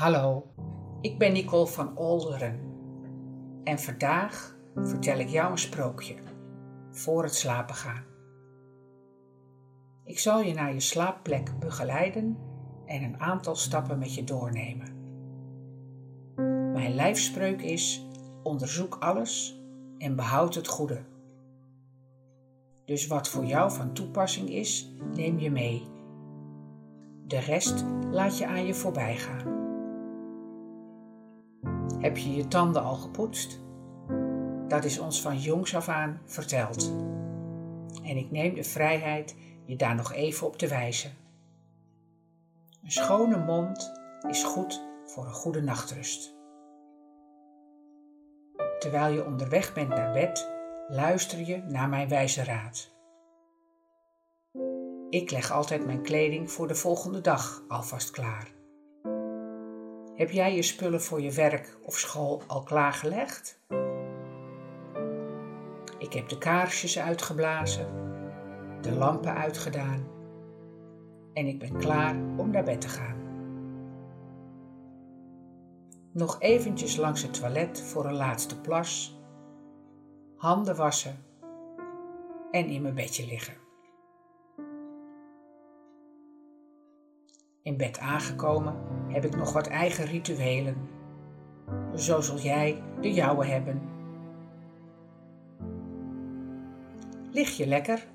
Hallo, ik ben Nicole van Olderen en vandaag vertel ik jou een sprookje voor het slapen gaan. Ik zal je naar je slaapplek begeleiden en een aantal stappen met je doornemen. Mijn lijfspreuk is: onderzoek alles en behoud het goede. Dus wat voor jou van toepassing is, neem je mee. De rest laat je aan je voorbij gaan. Heb je je tanden al gepoetst? Dat is ons van jongs af aan verteld. En ik neem de vrijheid je daar nog even op te wijzen. Een schone mond is goed voor een goede nachtrust. Terwijl je onderweg bent naar bed, luister je naar mijn wijze raad. Ik leg altijd mijn kleding voor de volgende dag alvast klaar. Heb jij je spullen voor je werk of school al klaargelegd? Ik heb de kaarsjes uitgeblazen, de lampen uitgedaan en ik ben klaar om naar bed te gaan. Nog eventjes langs het toilet voor een laatste plas, handen wassen en in mijn bedje liggen. In bed aangekomen heb ik nog wat eigen rituelen. Zo zul jij de jouwe hebben. Lig je lekker?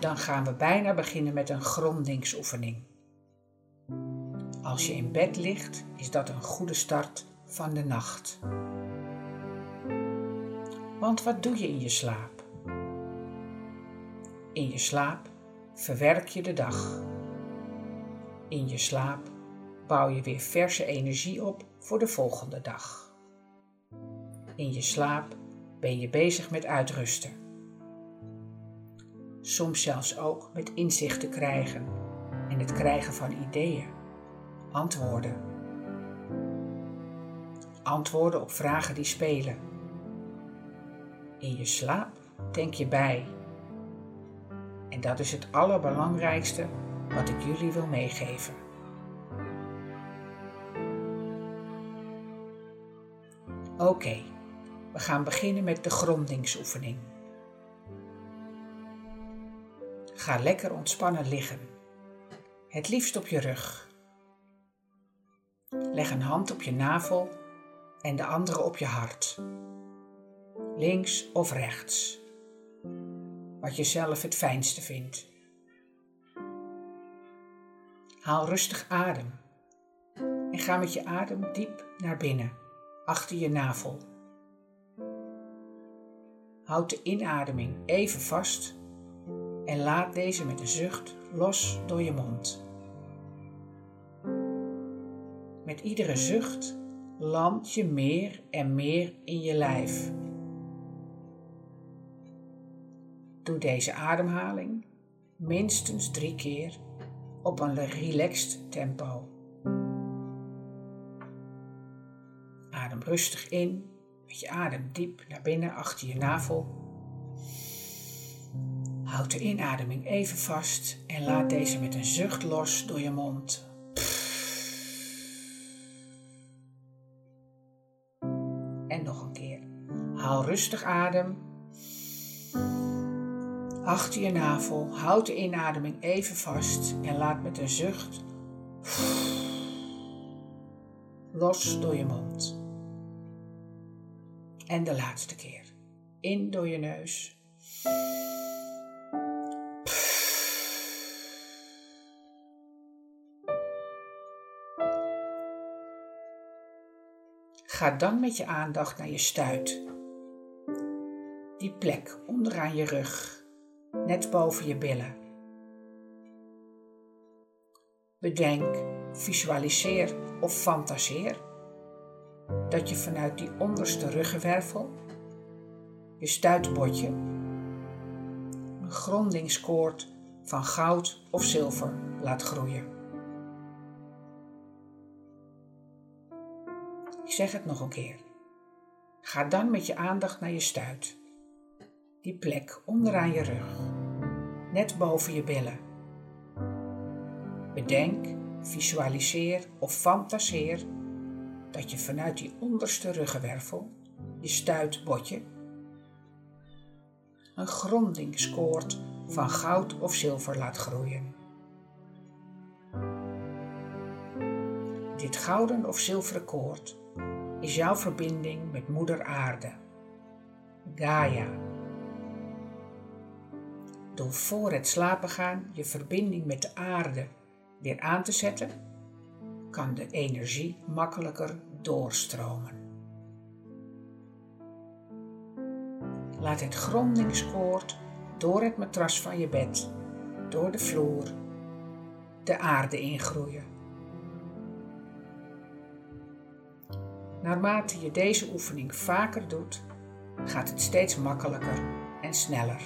Dan gaan we bijna beginnen met een grondingsoefening. Als je in bed ligt, is dat een goede start van de nacht. Want wat doe je in je slaap? In je slaap verwerk je de dag. In je slaap bouw je weer verse energie op voor de volgende dag. In je slaap ben je bezig met uitrusten. Soms zelfs ook met inzichten krijgen en het krijgen van ideeën, antwoorden. Antwoorden op vragen die spelen. In je slaap denk je bij. En dat is het allerbelangrijkste wat ik jullie wil meegeven. Oké, we gaan beginnen met de grondingsoefening. Ga lekker ontspannen liggen, het liefst op je rug. Leg een hand op je navel en de andere op je hart, links of rechts, wat je zelf het fijnste vindt. Haal rustig adem en ga met je adem diep naar binnen, achter je navel. Houd de inademing even vast en laat deze met een zucht los door je mond. Met iedere zucht land je meer en meer in je lijf. Doe deze ademhaling minstens drie keer op een relaxed tempo. Rustig in met je adem diep naar binnen achter je navel. Houd de inademing even vast en laat deze met een zucht los door je mond. En nog een keer. Haal rustig adem achter je navel. Houd de inademing even vast en laat met een zucht los door je mond. En de laatste keer. In door je neus. Ga dan met je aandacht naar je stuit. Die plek onderaan je rug net boven je billen. Bedenk, visualiseer of fantaseer dat je vanuit die onderste ruggenwervel, je stuitbordje, een grondingskoord van goud of zilver laat groeien. Ik zeg het nog een keer. Ga dan met je aandacht naar je stuit die plek onderaan je rug, net boven je billen. Bedenk, visualiseer of fantaseer dat je vanuit die onderste ruggenwervel, je stuitbotje, een grondingskoord van goud of zilver laat groeien. Dit gouden of zilveren koord is jouw verbinding met Moeder Aarde, Gaia. Door voor het slapen gaan je verbinding met de aarde weer aan te zetten, kan de energie makkelijker doorstromen. Laat het grondingskoord door het matras van je bed, door de vloer, de aarde ingroeien. Naarmate je deze oefening vaker doet, gaat het steeds makkelijker en sneller.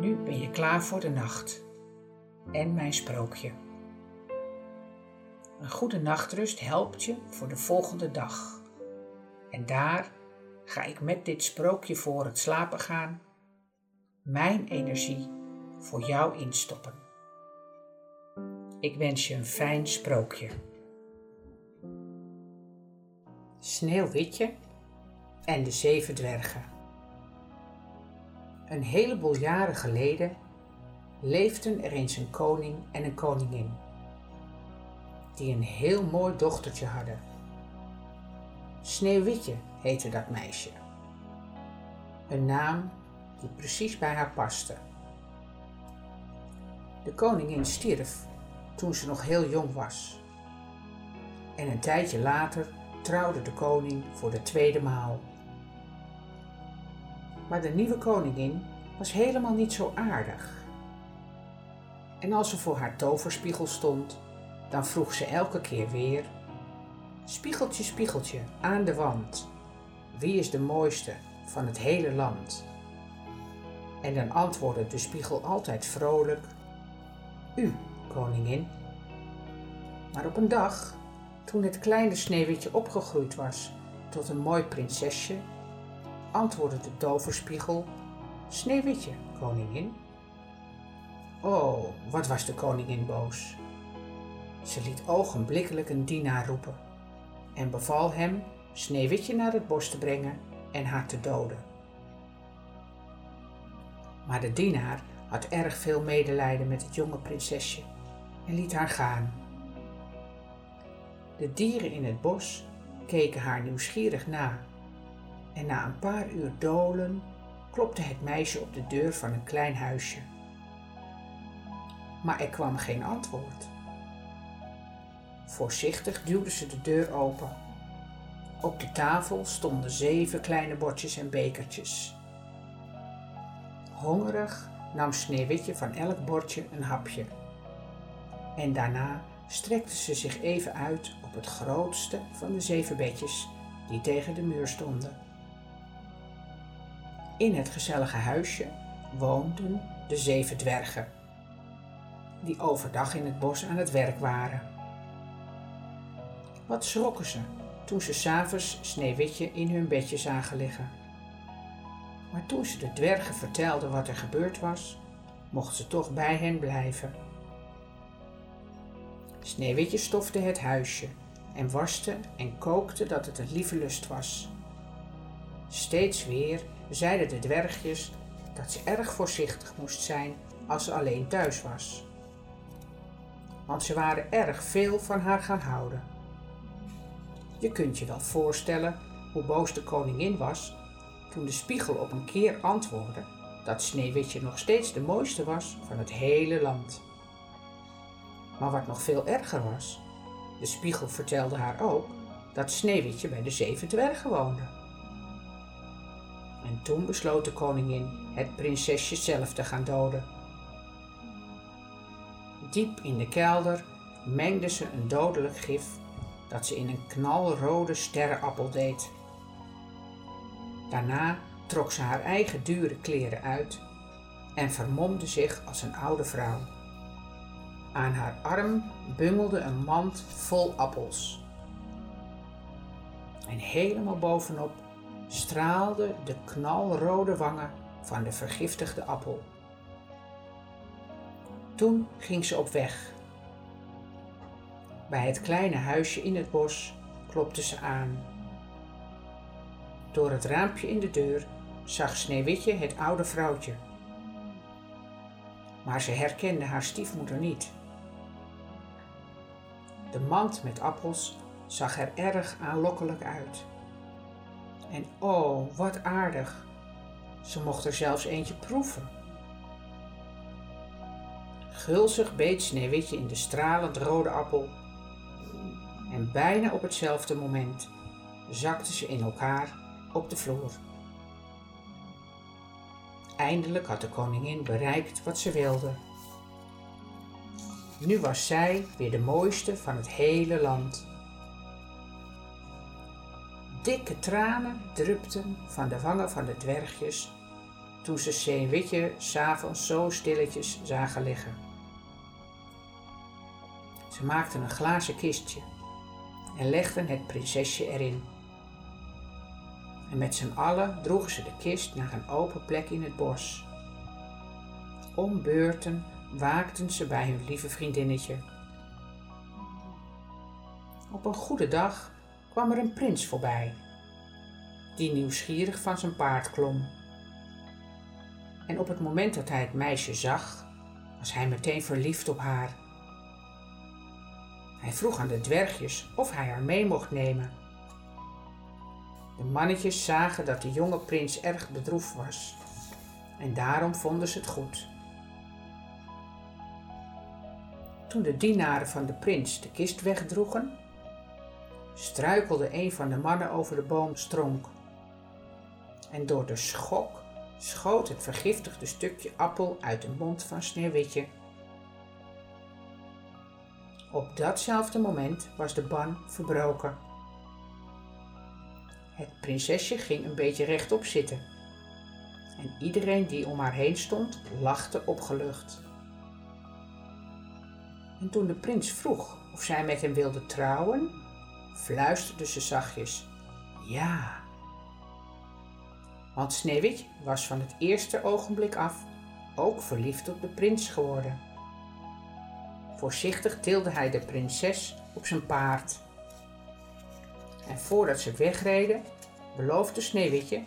Nu ben je klaar voor de nacht en mijn sprookje. Een goede nachtrust helpt je voor de volgende dag. En daar ga ik met dit sprookje voor het slapen gaan mijn energie voor jou instoppen. Ik wens je een fijn sprookje. Sneeuwwitje en de zeven dwergen. Een heleboel jaren geleden leefden er eens een koning en een koningin, die een heel mooi dochtertje hadden. Sneeuwwitje heette dat meisje. Een naam die precies bij haar paste. De koningin stierf toen ze nog heel jong was. En een tijdje later trouwde de koning voor de tweede maal. Maar de nieuwe koningin was helemaal niet zo aardig. En als ze voor haar toverspiegel stond, dan vroeg ze elke keer weer: Spiegeltje, spiegeltje aan de wand, wie is de mooiste van het hele land? En dan antwoordde de spiegel altijd vrolijk: U, koningin. Maar op een dag, toen het kleine sneeuwwitje opgegroeid was tot een mooi prinsesje, antwoordde de toverspiegel: Sneeuwwitje, koningin. Oh, wat was de koningin boos. Ze liet ogenblikkelijk een dienaar roepen en beval hem Sneeuwwitje naar het bos te brengen en haar te doden. Maar de dienaar had erg veel medelijden met het jonge prinsesje en liet haar gaan. De dieren in het bos keken haar nieuwsgierig na en na een paar uur dolen klopte het meisje op de deur van een klein huisje. Maar er kwam geen antwoord. Voorzichtig duwde ze de deur open. Op de tafel stonden zeven kleine bordjes en bekertjes. Hongerig nam Sneeuwwitje van elk bordje een hapje. En daarna strekte ze zich even uit op het grootste van de zeven bedjes die tegen de muur stonden. In het gezellige huisje woonden de zeven dwergen, die overdag in het bos aan het werk waren. Wat schrokken ze toen ze s'avonds Sneeuwwitje in hun bedje zagen liggen. Maar toen ze de dwergen vertelde wat er gebeurd was, mocht ze toch bij hen blijven. Sneeuwwitje stofte het huisje en waste en kookte dat het een lieve lust was. Steeds weer zeiden de dwergjes dat ze erg voorzichtig moest zijn als ze alleen thuis was. Want ze waren erg veel van haar gaan houden. Je kunt je wel voorstellen hoe boos de koningin was toen de spiegel op een keer antwoordde dat Sneeuwwitje nog steeds de mooiste was van het hele land. Maar wat nog veel erger was, de spiegel vertelde haar ook dat Sneeuwwitje bij de zeven dwergen woonde. En toen besloot de koningin het prinsesje zelf te gaan doden. Diep in de kelder mengde ze een dodelijk gif dat ze in een knalrode sterrenappel deed. Daarna trok ze haar eigen dure kleren uit en vermomde zich als een oude vrouw. Aan haar arm bungelde een mand vol appels. En helemaal bovenop straalden de knalrode wangen van de vergiftigde appel. Toen ging ze op weg. Bij het kleine huisje in het bos klopte ze aan. Door het raampje in de deur zag Sneeuwwitje het oude vrouwtje. Maar ze herkende haar stiefmoeder niet. De mand met appels zag er erg aanlokkelijk uit. En oh, wat aardig! Ze mocht er zelfs eentje proeven. Gulzig beet Sneeuwwitje in de stralend rode appel. En bijna op hetzelfde moment zakte ze in elkaar op de vloer. Eindelijk had de koningin bereikt wat ze wilde. Nu was zij weer de mooiste van het hele land. Dikke tranen drupten van de wangen van de dwergjes toen ze Sneeuwwitje s'avonds zo stilletjes zagen liggen. Ze maakten een glazen kistje en legden het prinsesje erin. En met z'n allen droegen ze de kist naar een open plek in het bos. Om beurten waakten ze bij hun lieve vriendinnetje. Op een goede dag kwam er een prins voorbij, die nieuwsgierig van zijn paard klom. En op het moment dat hij het meisje zag, was hij meteen verliefd op haar. Hij vroeg aan de dwergjes of hij haar mee mocht nemen. De mannetjes zagen dat de jonge prins erg bedroefd was en daarom vonden ze het goed. Toen de dienaren van de prins de kist wegdroegen, struikelde een van de mannen over de boomstronk. En door de schok schoot het vergiftigde stukje appel uit de mond van Sneeuwwitje. Op datzelfde moment was de ban verbroken. Het prinsesje ging een beetje rechtop zitten. En iedereen die om haar heen stond, lachte opgelucht. En toen de prins vroeg of zij met hem wilde trouwen, fluisterde ze zachtjes: Ja. Want Sneeuwwitje was van het eerste ogenblik af ook verliefd op de prins geworden. Voorzichtig tilde hij de prinses op zijn paard. En voordat ze wegreden, beloofde Sneeuwwitje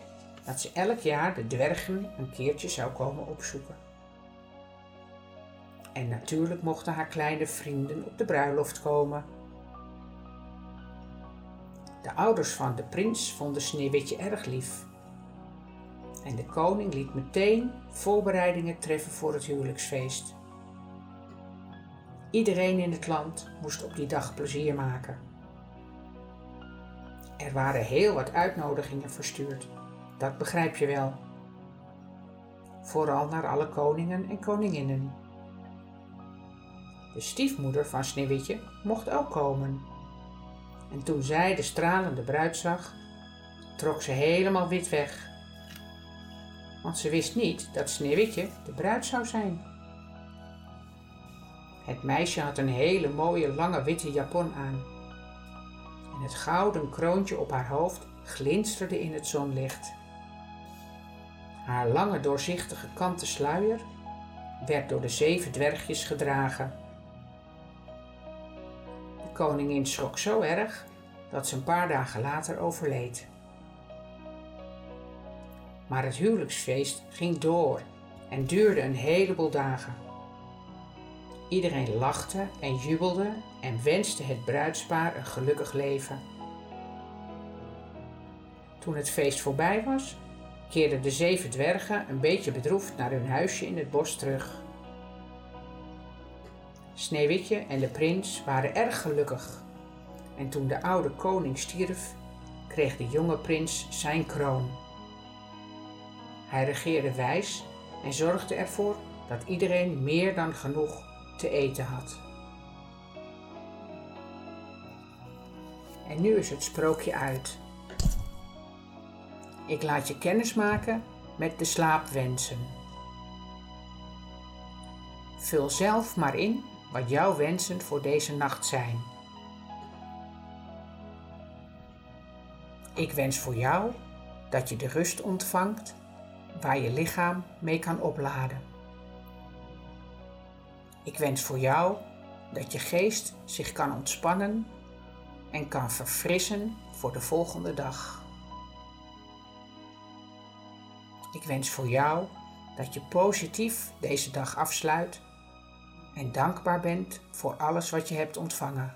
dat ze elk jaar de dwergen een keertje zou komen opzoeken. En natuurlijk mochten haar kleine vrienden op de bruiloft komen. De ouders van de prins vonden Sneeuwwitje erg lief. En de koning liet meteen voorbereidingen treffen voor het huwelijksfeest. Iedereen in het land moest op die dag plezier maken. Er waren heel wat uitnodigingen verstuurd, dat begrijp je wel. Vooral naar alle koningen en koninginnen. De stiefmoeder van Sneeuwwitje mocht ook komen. En toen zij de stralende bruid zag, trok ze helemaal wit weg. Want ze wist niet dat Sneeuwwitje de bruid zou zijn. Het meisje had een hele mooie lange witte japon aan. En het gouden kroontje op haar hoofd glinsterde in het zonlicht. Haar lange doorzichtige kanten sluier werd door de zeven dwergjes gedragen. De koningin schrok zo erg dat ze een paar dagen later overleed. Maar het huwelijksfeest ging door en duurde een heleboel dagen. Iedereen lachte en jubelde en wenste het bruidspaar een gelukkig leven. Toen het feest voorbij was, keerden de zeven dwergen een beetje bedroefd naar hun huisje in het bos terug. Sneeuwwitje en de prins waren erg gelukkig. En toen de oude koning stierf, kreeg de jonge prins zijn kroon. Hij regeerde wijs en zorgde ervoor dat iedereen meer dan genoeg te eten had. En nu is het sprookje uit. Ik laat je kennis maken met de slaapwensen. Vul zelf maar in wat jouw wensen voor deze nacht zijn. Ik wens voor jou dat je de rust ontvangt waar je lichaam mee kan opladen. Ik wens voor jou dat je geest zich kan ontspannen en kan verfrissen voor de volgende dag. Ik wens voor jou dat je positief deze dag afsluit en dankbaar bent voor alles wat je hebt ontvangen.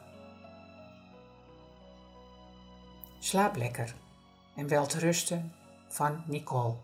Slaap lekker en wel rusten van Nicole.